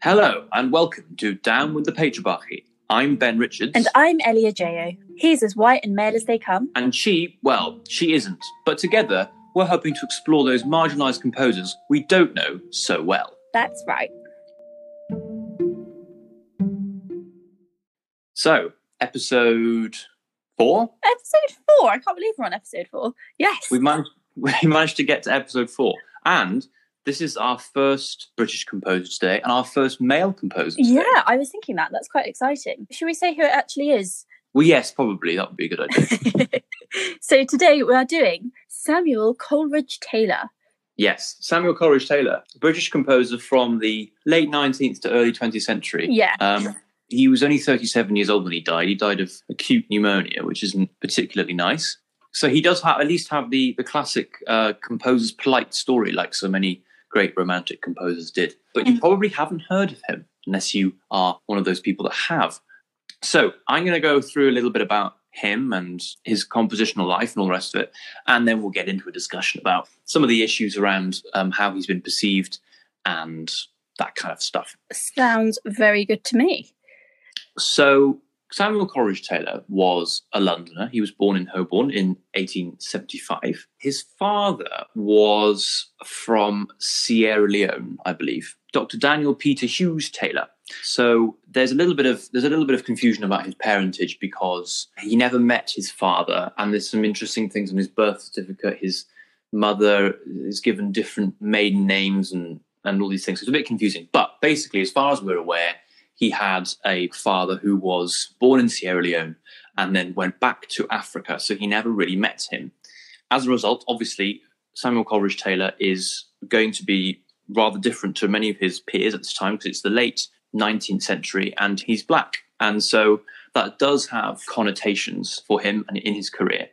Hello and welcome to Down with the Patriarchy. I'm Ben Richards. And I'm Elia Jo. He's as white and male as they come. And she, well, she isn't. But together, we're hoping to explore those marginalised composers we don't know so well. That's right. So, episode four? Episode four. I can't believe we're on episode four. Yes. We managed, we managed to get to episode four. And this is our first British composer today and our first male composer today. Yeah, I was thinking that. That's quite exciting. Should we say who it actually is? Well, yes, probably. That would be a good idea. so today we are doing Samuel Coleridge Taylor. Yes, Samuel Coleridge Taylor, British composer from the late 19th to early 20th century. Yeah. Um, he was only 37 years old when he died. He died of acute pneumonia, which isn't particularly nice. So he does have, at least have the, the classic uh, composer's polite story, like so many great romantic composers did. But you probably haven't heard of him unless you are one of those people that have. So I'm going to go through a little bit about him and his compositional life and all the rest of it. And then we'll get into a discussion about some of the issues around um, how he's been perceived and that kind of stuff. Sounds very good to me. So Samuel Coleridge Taylor was a Londoner. He was born in Holborn in 1875. His father was from Sierra Leone, I believe. Dr. Daniel Peter Hughes Taylor. So there's a little bit of there's a little bit of confusion about his parentage because he never met his father, and there's some interesting things on his birth certificate. His mother is given different maiden names and and all these things. It's a bit confusing. But basically, as far as we're aware, he had a father who was born in Sierra Leone and then went back to Africa. So he never really met him. As a result, obviously, Samuel Coleridge Taylor is going to be rather different to many of his peers at this time because it's the late 19th century and he's black. And so that does have connotations for him and in his career.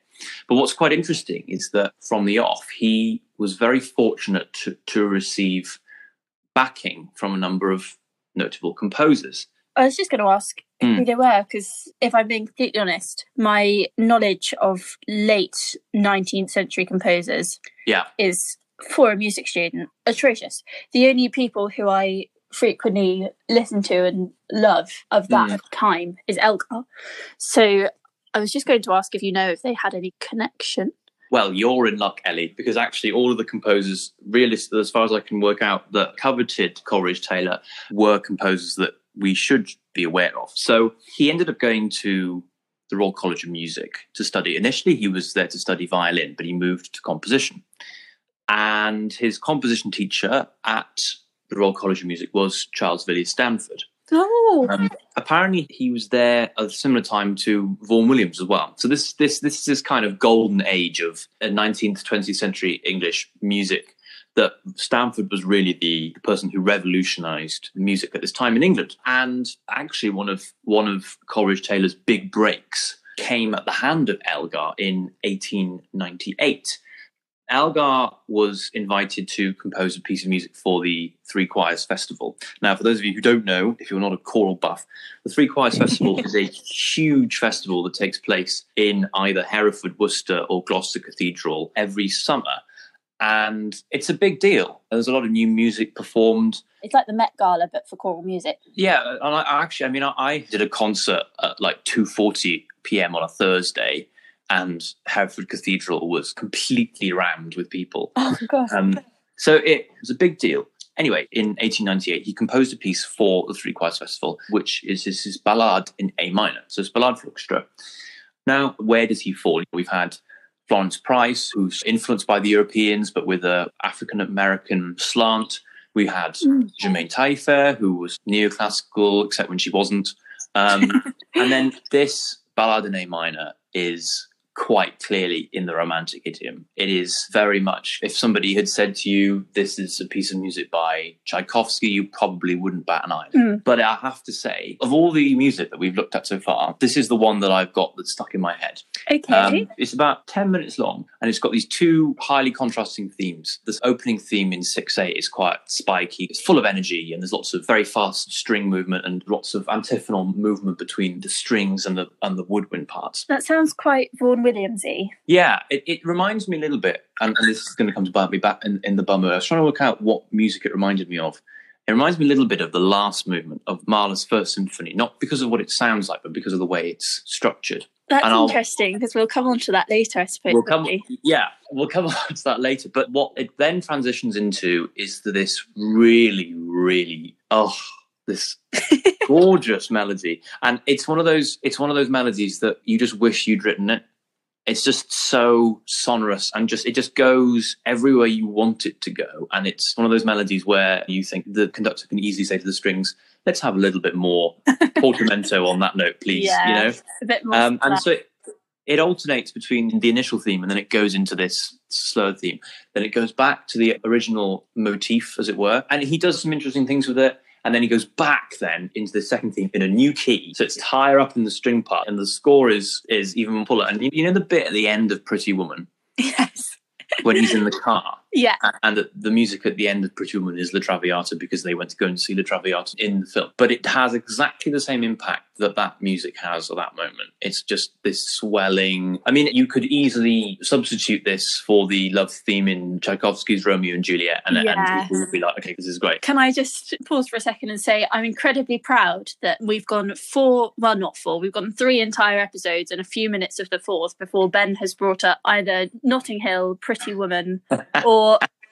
But what's quite interesting is that from the off, he was very fortunate to, to receive backing from a number of notable composers. I was just going to ask Mm. who they were because, if I'm being completely honest, my knowledge of late 19th century composers Yeah. is, for a music student, atrocious. The only people who I frequently listen to and love of that time is Elgar. So I was just going to ask if you know if they had any connection. Well, you're in luck, Ellie, because actually all of the composers, realistically, as far as I can work out, that coveted Coleridge Taylor were composers that we should be aware of. So he ended up going to the Royal College of Music to study. Initially, he was there to study violin, but he moved to composition. And his composition teacher at the Royal College of Music was Charles Villiers Stanford. Oh, Um, apparently, he was there at a similar time to Vaughan Williams as well. So this this this is this kind of golden age of uh, 19th, 20th century English music. That Stanford was really the, the person who revolutionised music at this time in England, and actually one of one of Coleridge Taylor's big breaks came at the hand of Elgar in 1898. Elgar was invited to compose a piece of music for the Three Choirs Festival. Now, for those of you who don't know, if you're not a choral buff, the Three Choirs Festival is a huge festival that takes place in either Hereford, Worcester, or Gloucester Cathedral every summer. And it's a big deal. There's a lot of new music performed. it's like the Met Gala, but for choral music. Yeah, and I I actually, I mean, I, I did a concert at like two forty p.m. on a Thursday, and Hereford Cathedral was completely rammed with people. Oh, gosh. Um, so it was a big deal. Anyway, in 1898, he composed a piece for the Three Choirs Festival, which is his, his ballade in A minor. So it's ballade for orchestra. Now, where does he fall? We've had Florence Price, who's influenced by the Europeans, but with a African American slant. We had Mm. Germaine Tailleferre, who was neoclassical, except when she wasn't. Um, and then this ballade in A minor is quite clearly in the romantic idiom. It is very much, if somebody had said to you, this is a piece of music by Tchaikovsky, you probably wouldn't bat an eye. Mm. But I have to say, of all the music that we've looked at so far, this is the one that I've got that's stuck in my head. Okay. Um, it's about 10 minutes long and it's got these two highly contrasting themes. This opening theme in 6-8 is quite spiky, it's full of energy, and there's lots of very fast string movement and lots of antiphonal movement between the strings and the and the woodwind parts. that sounds quite Vaughan Williamsy. Yeah, it, it reminds me a little bit, and, and this is going to come to bite me back in, in the bummer. I was trying to work out what music it reminded me of, It reminds me a little bit of the last movement of Mahler's First Symphony, not because of what it sounds like, but because of the way it's structured. That's interesting because we'll come on to that later, I suppose. We'll come, yeah, we'll come on to that later. But what it then transitions into is this really, really, oh, this gorgeous melody, and it's one of those, it's one of those melodies that you just wish you'd written it it's just so sonorous and just it just goes everywhere you want it to go. And it's one of those melodies where you think the conductor can easily say to the strings let's have a little bit more portamento on that note please yeah, you know? a bit more um, and so it, it alternates between the initial theme and then it goes into this slow theme. Then it goes back to the original motif as it were. And he does some interesting things with it and then he goes back then into the second theme in a new key. So it's higher up in the string part and the score is is even fuller. And you know the bit at the end of pretty woman? Yes. When he's in the car yeah. And the, the music at the end of pretty woman is la traviata because they went to go and see la traviata in the film. But it has exactly the same impact that that music has at that moment. It's just this swelling. I mean you could easily substitute this for the love theme in tchaikovsky's romeo and juliet and, Yeah. and people would be like okay this is great. Can I just pause for a second and say I'm incredibly proud that we've gone four, well, not four, we've gone three entire episodes and a few minutes of the fourth before Ben has brought up either Notting Hill, Pretty Woman, or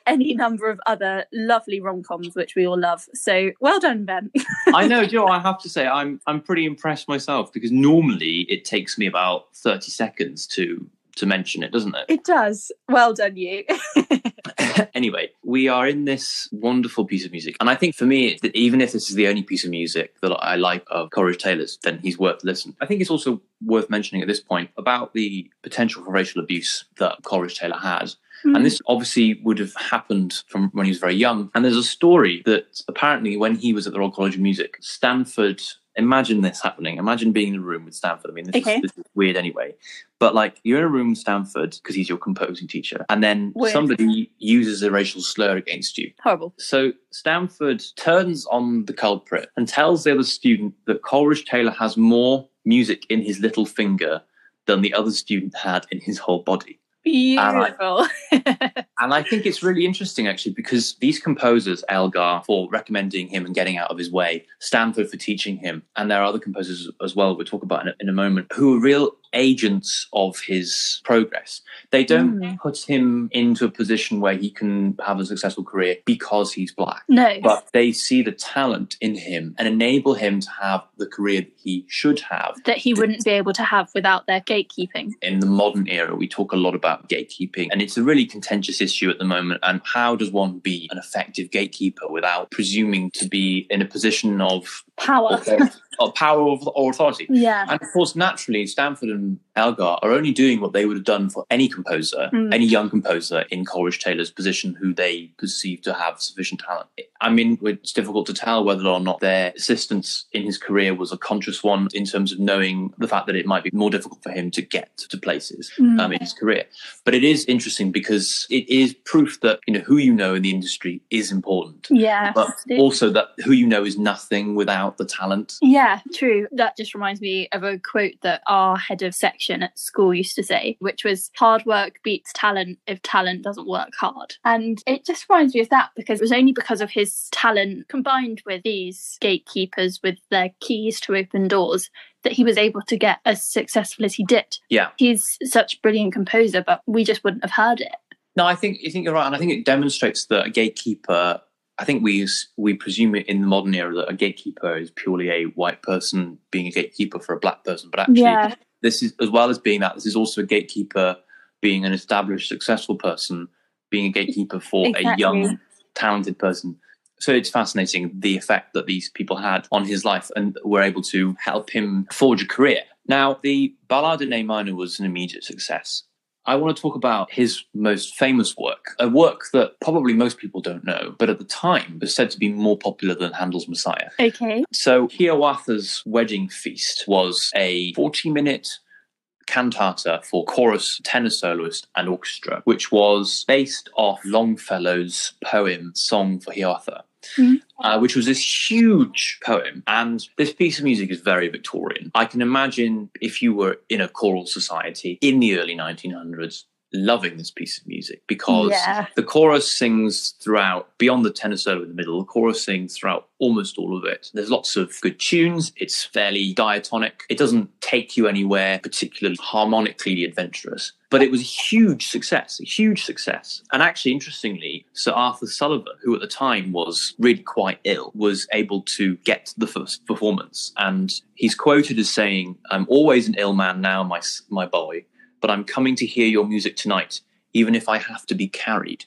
any number of other lovely rom coms which we all love. So well done, Ben. I know, Joe. I have to say, I'm I'm pretty impressed myself because normally it takes me about thirty seconds to to mention it, doesn't it? it does. Well done, you. anyway, we are in this wonderful piece of music, and I think for me, that even if this is the only piece of music that I like of Coleridge Taylor's, then he's worth listening. I think it's also worth mentioning at this point about the potential for racial abuse that Coleridge Taylor has. And hmm. this obviously would have happened from when he was very young. And there's a story that apparently, when he was at the Royal College of Music, Stanford. Imagine this happening. Imagine being in a room with Stanford. I mean, this, Okay. is, this is weird anyway. But like, you're in a room with Stanford because he's your composing teacher, and then Weird. somebody uses a racial slur against you. Horrible. So Stanford turns on the culprit and tells the other student that Coleridge Taylor has more music in his little finger than the other student had in his whole body. Beautiful. And I think it's really interesting actually because these composers, Elgar for recommending him and getting out of his way, Stanford for teaching him, and there are other composers as well we'll talk about in a, in a moment, who are real agents of his progress. They don't Mm. put him into a position where he can have a successful career because he's black. no. But they see the talent in him and enable him to have the career that he should have. that he wouldn't be able to have without their gatekeeping. In the modern era, we talk a lot about gatekeeping, and it's a really contentious issue at the moment. And how does one be an effective gatekeeper without presuming to be in a position of, Power. of power or authority? yeah. And of course, naturally, Stanford and Elgar are only doing what they would have done for any composer, Mm. any young composer in Coleridge Taylor's position who they perceive to have sufficient talent. I mean, it's difficult to tell whether or not their assistance in his career was a conscious one in terms of knowing the fact that it might be more difficult for him to get to places Mm. um, in his career. But it is interesting because it is proof that you know who you know in the industry is important, yeah. but also that who you know is nothing without the talent. Yeah, true. That just reminds me of a quote that our head of section at school used to say, which was hard work beats talent if talent doesn't work hard. And it just reminds me of that because it was only because of his talent combined with these gatekeepers with their keys to open doors that he was able to get as successful as he did. Yeah. He's such a brilliant composer, but we just wouldn't have heard it. No, I think you think you're right, and I think it demonstrates that a gatekeeper. I think we we presume it in the modern era that a gatekeeper is purely a white person being a gatekeeper for a black person, but actually, Yeah. this is as well as being that. This is also a gatekeeper being an established, successful person, being a gatekeeper for a young, talented person. So it's fascinating the effect that these people had on his life and were able to help him forge a career. Now, the Ballade in A minor was an immediate success. I want to talk about his most famous work, a work that probably most people don't know, but at the time was said to be more popular than Handel's Messiah. Okay. So Hiawatha's Wedding Feast was a 40 minute cantata for chorus, tenor soloist, and orchestra, which was based off Longfellow's poem Song for Hiawatha. Mhm. Uh, which was this huge poem. And this piece of music is very Victorian. I can imagine if you were in a choral society in the early 1900s, loving this piece of music because Yeah. the chorus sings throughout, beyond the tenor solo in the middle, the chorus sings throughout almost all of it. There's lots of good tunes. It's fairly diatonic. It doesn't take you anywhere particularly harmonically adventurous. But it was a huge success, a huge success. And actually, interestingly, Sir Arthur Sullivan, who at the time was really quite ill, was able to get the first performance. And he's quoted as saying, I'm always an ill man now, my, my boy, but I'm coming to hear your music tonight, even if I have to be carried.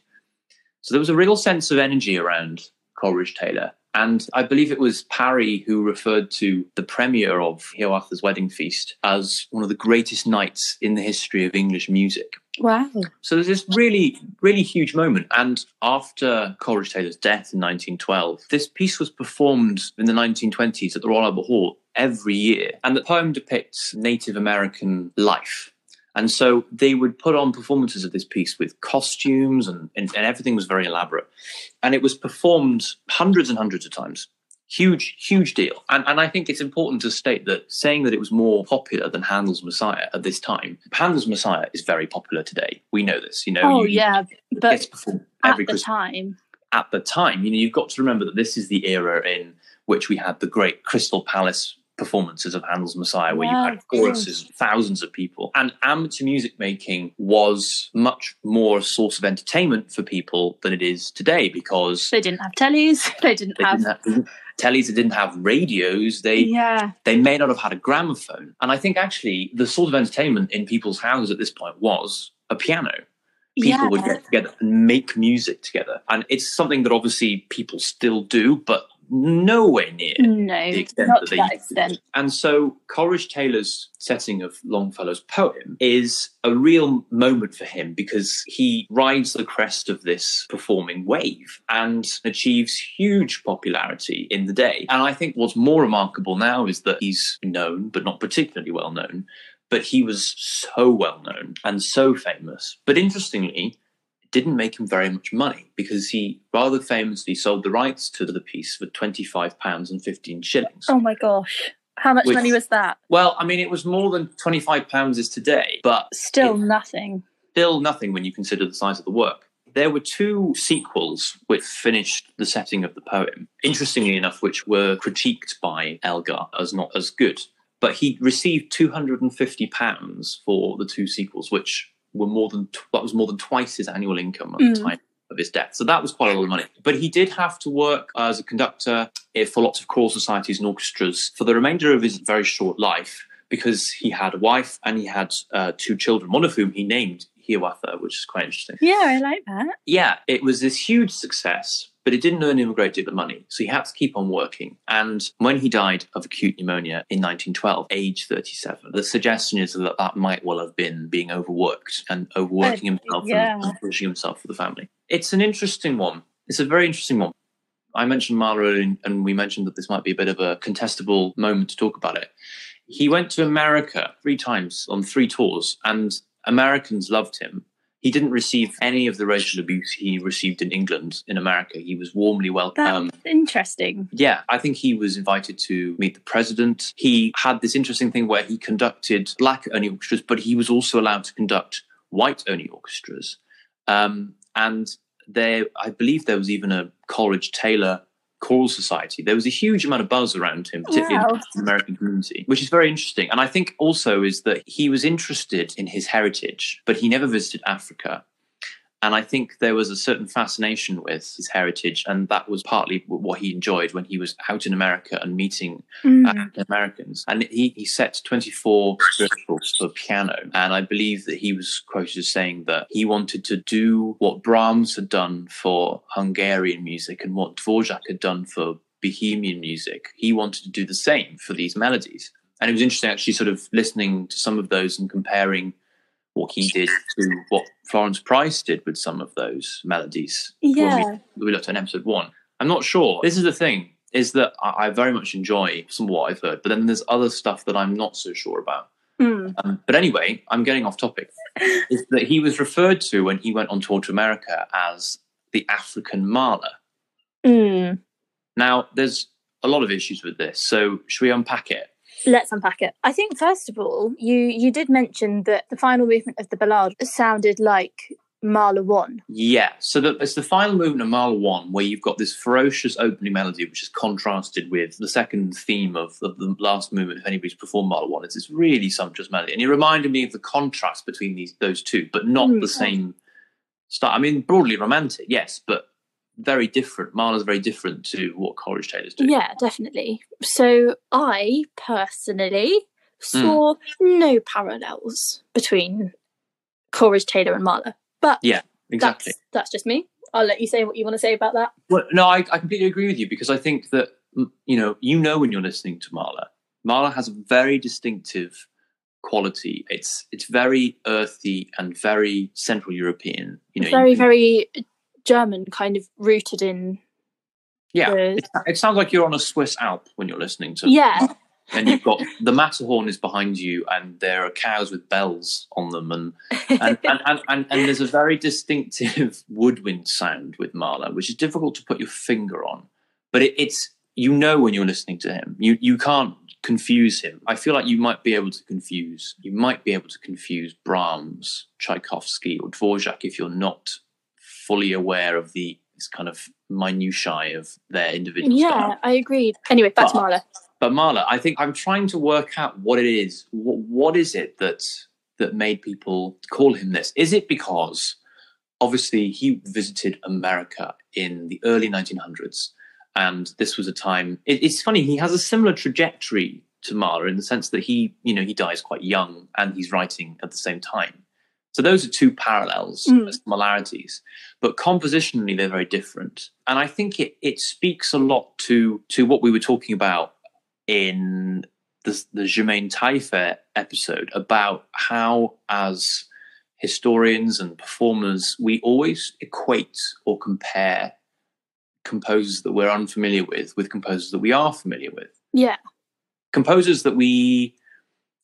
So there was a real sense of energy around Coleridge Taylor. And I believe it was Parry who referred to the premiere of Hiawatha's Wedding Feast as one of the greatest nights in the history of English music. Wow. So there's this really, really huge moment. And after Coleridge Taylor's death in 1912, this piece was performed in the 1920s at the Royal Albert Hall every year. And the poem depicts Native American life. And so they would put on performances of this piece with costumes and, and, and everything was very elaborate. And it was performed hundreds and hundreds of times. Huge, huge deal. And, and I think it's important to state that saying that it was more popular than Handel's Messiah at this time, Handel's Messiah is very popular today. We know this, you know. Oh, you- yeah. But it's performed at every the Christmas time, at the time. You know, you've got to remember that this is the era in which we had the great Crystal Palace performances of Handel's Messiah, where Yeah, you had course. choruses, thousands of people. And amateur music making was much more a source of entertainment for people than it is today because they didn't have tellies. They didn't they have. didn't have tellies, they didn't have radios, they yeah. they may not have had a gramophone. And I think actually the sort of entertainment in people's houses at this point was a piano people yeah. would get together and make music together. And it's something that obviously people still do, but nowhere near No, the extent not that to that extent. And so Coleridge Taylor's setting of Longfellow's poem is a real moment for him because he rides the crest of this performing wave and achieves huge popularity in the day. And I think what's more remarkable now is that he's known, but not particularly well known. But he was so well known and so famous. But interestingly, didn't make him very much money because he rather famously sold the rights to the piece for £25 and 15 shillings. Oh my gosh. How much Which- money was that? Well, I mean, it was more than £25 is today, but Still nothing. still nothing when you consider the size of the work. There were two sequels which finished the setting of the poem, interestingly enough, which were critiqued by Elgar as not as good. But he received £250 for the two sequels, which were more than tw- that was more than twice his annual income at the Mm. time of his death. So that was quite a lot of money. But he did have to work as a conductor for lots of choral societies and orchestras for the remainder of his very short life because he had a wife and he had uh, two children, one of whom he named Hiawatha, which is quite interesting. Yeah, I like that. Yeah, it was this huge success, but it didn't earn him a great deal of money. So he had to keep on working. And when he died of acute pneumonia in 1912, age 37, the suggestion is that that might well have been being overworked and overworking himself yeah. and, pushing himself for the family. It's an interesting one. It's a very interesting one. I mentioned and- and we mentioned that this might be a bit of a contestable moment to talk about it. He went to America three times on three tours, and Americans loved him. He didn't receive any of the racial abuse he received in England, in America. He was warmly That's welcomed. interesting. Yeah, I think he was invited to meet the president. He had this interesting thing where he conducted black only orchestras, but he was also allowed to conduct white only orchestras. Um, and there, I believe there was even a Coleridge Taylor choral society. There was a huge amount of buzz around him, particularly Wow. in the American community, which is very interesting. And I think also is that he was interested in his heritage, but he never visited Africa. And I think there was a certain fascination with his heritage, and that was partly what he enjoyed when he was out in America and meeting Mm. African Americans. And he, he set 24 spirituals for piano. And I believe that he was quoted as saying that he wanted to do what Brahms had done for Hungarian music and what Dvorak had done for Bohemian music. He wanted to do the same for these melodies. And it was interesting actually sort of listening to some of those and comparing what he did to what Florence Price did with some of those melodies. when we Yeah. we looked at episode one. I'm not sure. This is the thing, is that I, I very much enjoy some of what I've heard, but then there's other stuff that I'm not so sure about. Mm. Um, but anyway, I'm getting off topic. is that he was referred to when he went on tour to America as the African Mahler. Mm. Now, there's a lot of issues with this, so should we unpack it? Let's unpack it. I think first of all, you you did mention that the final movement of the ballade sounded like Mahler 1. Yeah, so the, it's the final movement of Mahler 1 where you've got this ferocious opening melody, which is contrasted with the second theme of, of the last movement, if anybody's performed Mahler 1. It's this really sumptuous melody. And it reminded me of the contrast between these those two, but not mm, the same style. I mean, broadly romantic, yes, but very different. Mahler's very different to what Coleridge Taylor's doing. Yeah, definitely. So I personally saw mm. no parallels between Coleridge Taylor and Mahler. But yeah, exactly. That's, that's just me. I'll let you say what you want to say about that. Well, no, I, I completely agree with you because I think that you know you know when you're listening to Mahler. Mahler has a very distinctive quality. It's it's very earthy and very Central European. You know, very you can, very German, kind of rooted in. Yeah, the... it, it, sounds like you're on a Swiss Alp when you're listening to. Yeah, and you've got the Matterhorn is behind you, and there are cows with bells on them, and and, and, and, and, and there's a very distinctive woodwind sound with Mahler, which is difficult to put your finger on, but it, it's you know when you're listening to him, you you can't confuse him. I feel like you might be able to confuse you might be able to confuse Brahms, Tchaikovsky, or Dvorak if you're not fully aware of the this kind of minutiae of their individual. Yeah, style. I agreed. Anyway, back but, Mahler but Mahler I think I'm trying to work out what it is. What, what is it that that made people call him this? Is it because obviously he visited America in the early 1900s, and this was a time. It, it's funny. He has a similar trajectory to Mahler in the sense that he, you know, he dies quite young and he's writing at the same time. So those are two parallels, mm. similarities, but compositionally they're very different. And I think it it speaks a lot to to what we were talking about in the, the Germaine Tailleferre episode about how, as historians and performers, we always equate or compare composers that we're unfamiliar with with composers that we are familiar with. Yeah. Composers that we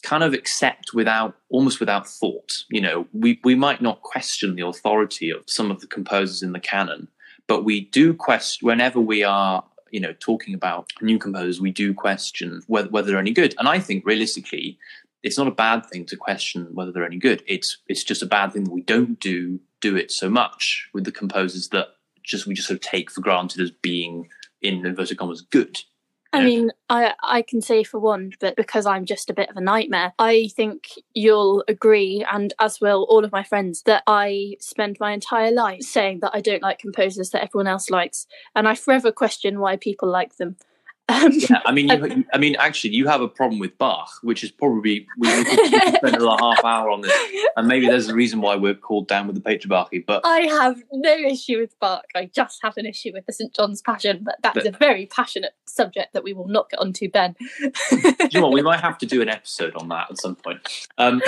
kind of accept without almost without thought. You know, we, we might not question the authority of some of the composers in the canon, but we do question whenever we are you know talking about new composers, we do question whether, whether they're any good. And I think realistically, it's not a bad thing to question whether they're any good. It's it's just a bad thing that we don't do do it so much with the composers that just we just sort of take for granted as being in inverted commas good. I mean, I I can say for one that because I'm just a bit of a nightmare, I think you'll agree, and as will all of my friends, that I spend my entire life saying that I don't like composers that everyone else likes, and I forever question why people like them. Um, yeah, I mean, you, I mean, actually, you have a problem with Bach, which is probably we could spend a half hour on this, and maybe there's a reason why we're called down with the patriarchy. But I have no issue with Bach. I just have an issue with the St John's Passion, but that's but, a very passionate subject that we will not get onto, Ben. you know what? We might have to do an episode on that at some point. Um,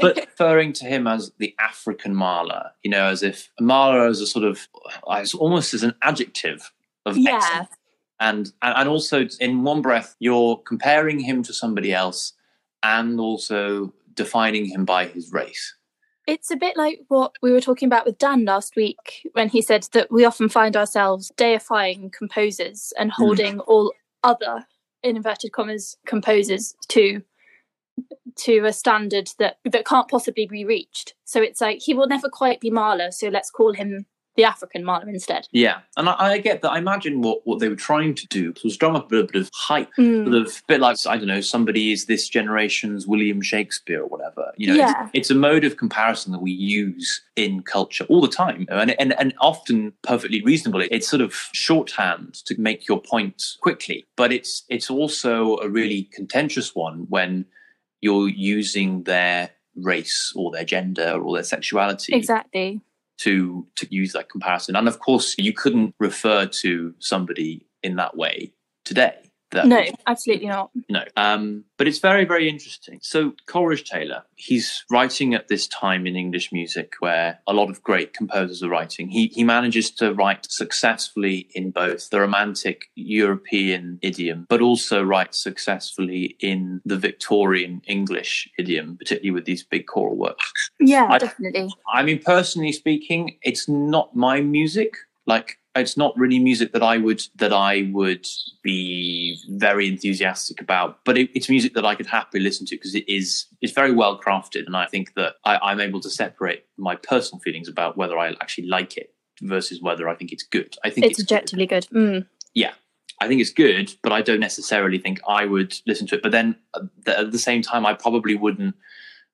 but referring to him as the African Mahler, you know, as if Mahler is a sort of, as almost as an adjective of yeah. Excellence and and also in one breath you're comparing him to somebody else and also defining him by his race it's a bit like what we were talking about with Dan last week when he said that we often find ourselves deifying composers and hmm. holding mm. all other in inverted commas composers to to a standard that that can't possibly be reached. So it's like he will never quite be Mahler, so let's call him the African Mahler instead. Yeah, and I, I, get that. I imagine what, what they were trying to do was drum up a bit, bit of hype, mm. sort of bit like I don't know, somebody is this generation's William Shakespeare or whatever. You know, yeah. it's, it's, a mode of comparison that we use in culture all the time, and and and often perfectly reasonable. It's sort of shorthand to make your point quickly, but it's it's also a really contentious one when you're using their race or their gender or their sexuality exactly to to use that comparison. And of course, you couldn't refer to somebody in that way today. That no, absolutely not. No, um, but it's very, very interesting. So Coleridge Taylor, he's writing at this time in English music where a lot of great composers are writing. He he manages to write successfully in both the Romantic European idiom, but also write successfully in the Victorian English idiom, particularly with these big choral works. Yeah, I, definitely. I mean, personally speaking, it's not my music. Like it's not really music that I would that I would be very enthusiastic about, but it, it's music that I could happily listen to because it is it's very well crafted, and I think that I, I'm able to separate my personal feelings about whether I actually like it versus whether I think it's good. I think it's, it's objectively good. good. Mm. Yeah, I think it's good, but I don't necessarily think I would listen to it. But then uh, at the same time, I probably wouldn't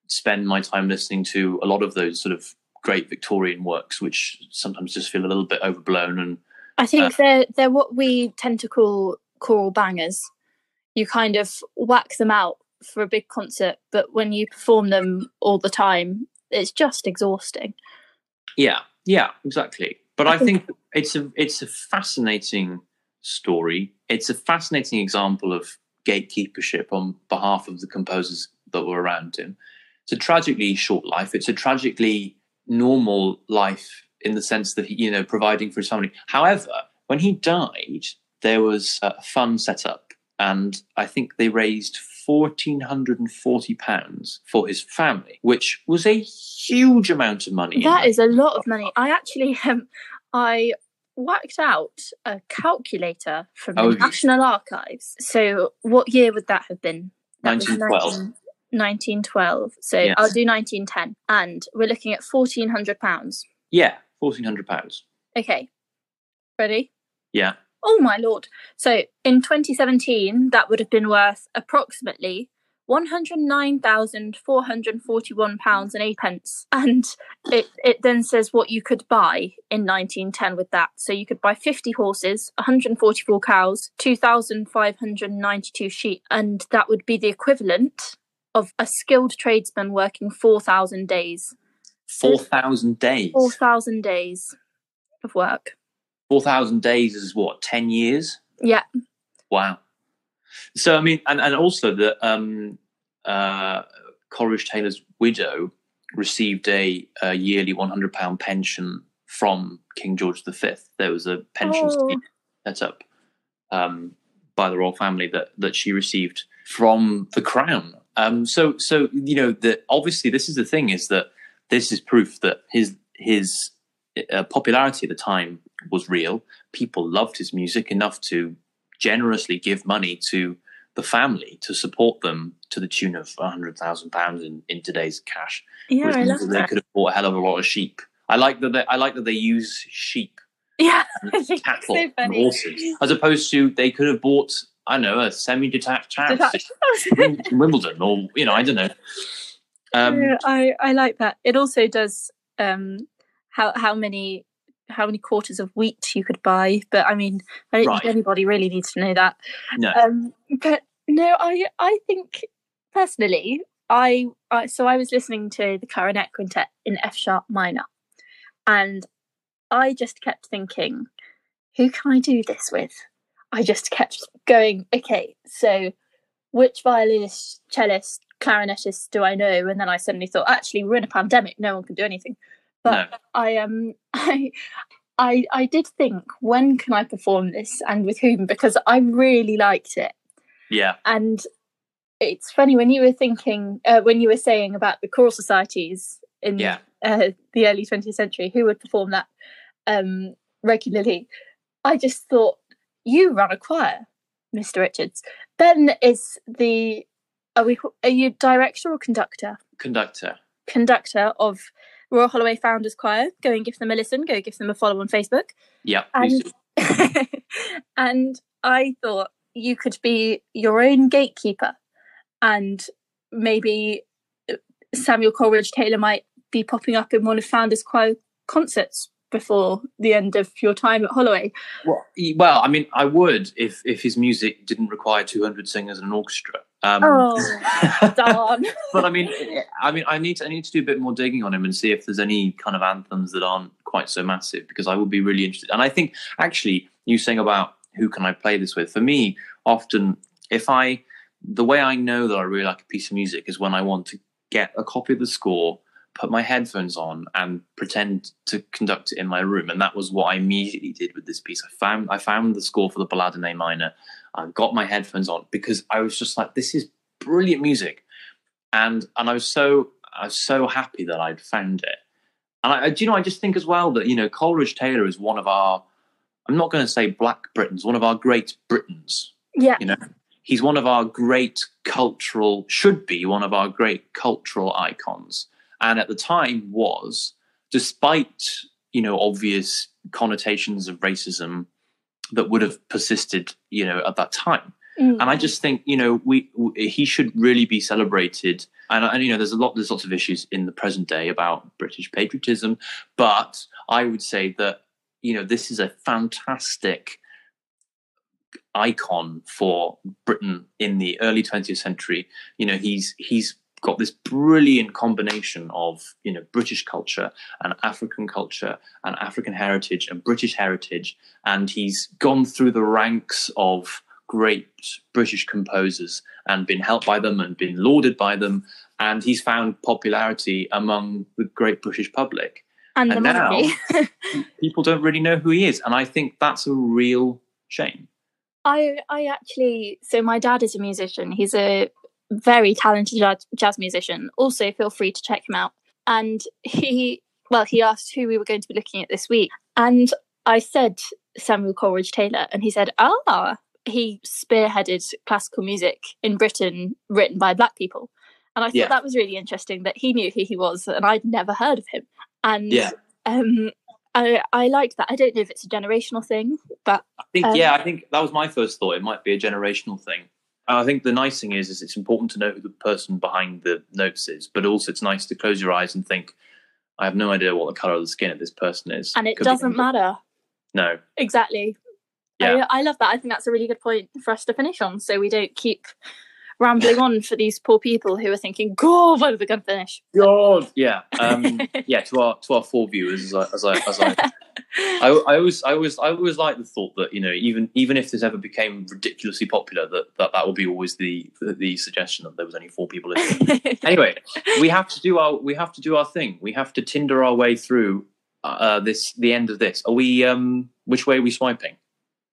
spend my time listening to a lot of those sort of great Victorian works, which sometimes just feel a little bit overblown. And I think uh, they're they're what we tend to call choral bangers. You kind of whack them out for a big concert, but when you perform them all the time, it's just exhausting. Yeah, yeah, exactly. But I, I think, think it's a it's a fascinating story. It's a fascinating example of gatekeepership on behalf of the composers that were around him. It's a tragically short life. It's a tragically normal life in the sense that he, you know, providing for his family. However, when he died, there was a fund set up, and I think they raised fourteen hundred and forty pounds for his family, which was a huge amount of money. That is a lot of money. I actually, um, I whacked out a calculator from the oh, National Archives. So, what year would that have been? That 1912. 1912. So yes. I'll do 1910. And we're looking at £1,400. Yeah, £1,400. Okay. Ready? Yeah. Oh my lord. So in 2017, that would have been worth approximately £109,441 and 8 pence. And it, it then says what you could buy in 1910 with that. So you could buy 50 horses, 144 cows, 2,592 sheep, and that would be the equivalent of a skilled tradesman working 4,000 days. 4,000 days? 4,000 days of work. 4,000 days is what, 10 years? Yeah. Wow. So, I mean, and, and also that um, uh, Coleridge Taylor's widow received a, a yearly £100 pension from King George V. There was a pension oh. scheme set up um, by the royal family that, that she received from the crown um, so, so you know, that obviously this is the thing is that this is proof that his his uh, popularity at the time was real. People loved his music enough to generously give money to the family to support them to the tune of hundred thousand pounds in, in today's cash. Yeah, I love they that. could have bought a hell of a lot of sheep. I like that. They, I like that they use sheep, yeah, cattle, so and horses, as opposed to they could have bought I know a semi-detached house in Wimbledon, or you know, I don't know. Um, yeah, I I like that. It also does um, how how many how many quarters of wheat you could buy, but I mean, I don't right. think anybody really needs to know that. No. Um, but no, I I think personally, I, I so I was listening to the clarinet quintet in F sharp minor, and I just kept thinking, who can I do this with? I just kept going, okay, so which violinist, cellist, clarinetist do I know? And then I suddenly thought, actually, we're in a pandemic, no one can do anything. But no. I um I I I did think, when can I perform this and with whom? Because I really liked it. Yeah. And it's funny when you were thinking uh, when you were saying about the choral societies in yeah. uh, the early 20th century who would perform that um, regularly. I just thought you run a choir, Mr. Richards. Ben is the are we are you director or conductor? Conductor. Conductor of Royal Holloway Founders Choir. Go and give them a listen. Go give them a follow on Facebook. Yeah. And, and I thought you could be your own gatekeeper, and maybe Samuel Coleridge Taylor might be popping up in one of Founders Choir concerts before the end of your time at Holloway? Well, well, I mean, I would if if his music didn't require 200 singers and an orchestra. Um, oh, darn! but I mean, I mean, I need to I need to do a bit more digging on him and see if there's any kind of anthems that aren't quite so massive because I would be really interested. And I think actually, you saying about who can I play this with? For me, often if I the way I know that I really like a piece of music is when I want to get a copy of the score put my headphones on and pretend to conduct it in my room. And that was what I immediately did with this piece. I found I found the score for the Ballade in A minor. I got my headphones on because I was just like, this is brilliant music. And and I was so I was so happy that I'd found it. And I, do you know, I just think as well that you know Coleridge Taylor is one of our I'm not going to say Black Britons, one of our great Britons. Yeah. You know, he's one of our great cultural, should be one of our great cultural icons. And at the time was, despite, you know, obvious connotations of racism that would have persisted, you know, at that time. Mm. And I just think, you know, we, we he should really be celebrated. And, and you know, there's a lot, there's lots of issues in the present day about British patriotism, but I would say that, you know, this is a fantastic icon for Britain in the early 20th century. You know, he's he's got this brilliant combination of you know British culture and African culture and African heritage and British heritage, and he's gone through the ranks of great British composers and been helped by them and been lauded by them, and he's found popularity among the great British public. and, and the now- People don't really know who he is, and I think that's a real shame. I I actually so my dad is a musician. He's a very talented jazz, musician. Also, feel free to check him out. And he well, he asked who we were going to be looking at this week, and I said Samuel Coleridge Taylor, and he said, "Ah, he spearheaded classical music in Britain, written by black people." And I thought Yeah. that was really interesting that he knew who he was, and I'd never heard of him. And Yeah. um, I I liked that. I don't know if it's a generational thing, but I think Um, yeah, I think that was my first thought. It might be a generational thing. And I think the nice thing is, is it's important to know who the person behind the notes is, but also it's nice to close your eyes and think, I have no idea what the color of the skin of this person is, and it Could doesn't anything. matter. No, Exactly. Yeah. I, I love that. I think that's a really good point for us to finish on so we don't keep rambling on for these poor people who are thinking, God, when are we going to finish? God, yeah, um, yeah. To our to our four viewers, as I as I, as I I, I always, I always, I always like the thought that you know, even even if this ever became ridiculously popular, that that, that would be always the, the suggestion that there was only four people listening. anyway, we have to do our we have to do our thing. We have to Tinder our way through uh, this the end of this. Are we? Um, which way are we swiping?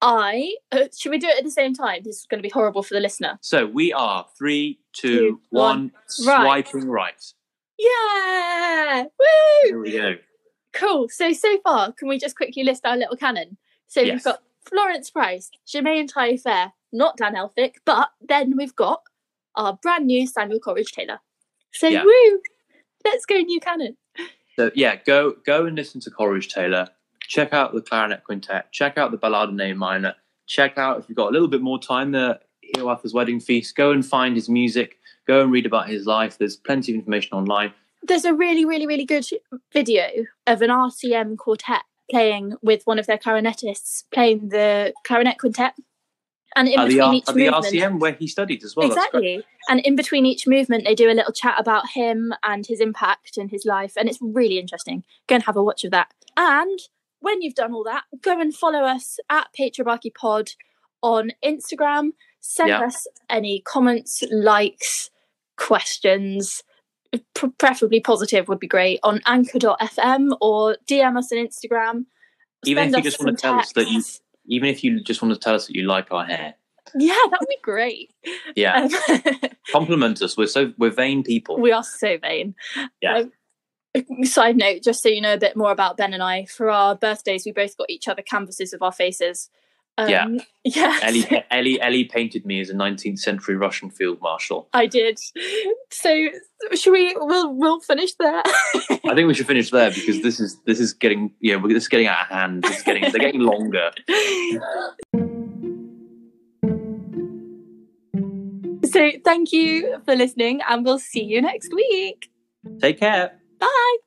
I, uh, should we do it at the same time? This is going to be horrible for the listener. So we are three, two, Two, one, one, right. swiping right. Yeah! Woo! Here we go. Cool. So, so far, can we just quickly list our little canon? So we've got Florence Price, Germaine Tailleferre, not Dan Elphick, but then we've got our brand new Samuel Coleridge Taylor. So, Yeah. woo! Let's go new canon. So yeah, go go and listen to Coleridge Taylor. Check out the clarinet quintet. Check out the Ballade in A minor. Check out if you've got a little bit more time, the Hiawatha's Wedding Feast. Go and find his music. Go and read about his life. There's plenty of information online. There's a really, really, really good video of an RCM quartet playing with one of their clarinetists playing the clarinet quintet. And in the, between R- each at the RCM where he studied as well. Exactly. And in between each movement, they do a little chat about him and his impact and his life, and it's really interesting. Go and have a watch of that. And when you've done all that, go and follow us at Patriarchy Pod on Instagram. Send Yeah. us any comments, likes, questions. Preferably positive would be great on anchor.fm or DM us on Instagram. Even if you just want to tell us that you, even if you just want to tell us that you like our hair, Yeah, that would be great. yeah, Um, compliment us. We're so we're vain people. We are so vain. Yeah. Um, side note, just so you know a bit more about Ben and I, for our birthdays, we both got each other canvases of our faces. Um, Yeah. Yeah. Ellie, Ellie, Ellie painted me as a 19th century Russian field marshal. I did. So should we? We'll we'll finish there. I think we should finish there because this is this is getting yeah we're- this is getting out of hand. This is getting they're getting longer. so thank you for listening, and we'll see you next week. Take care. Bye.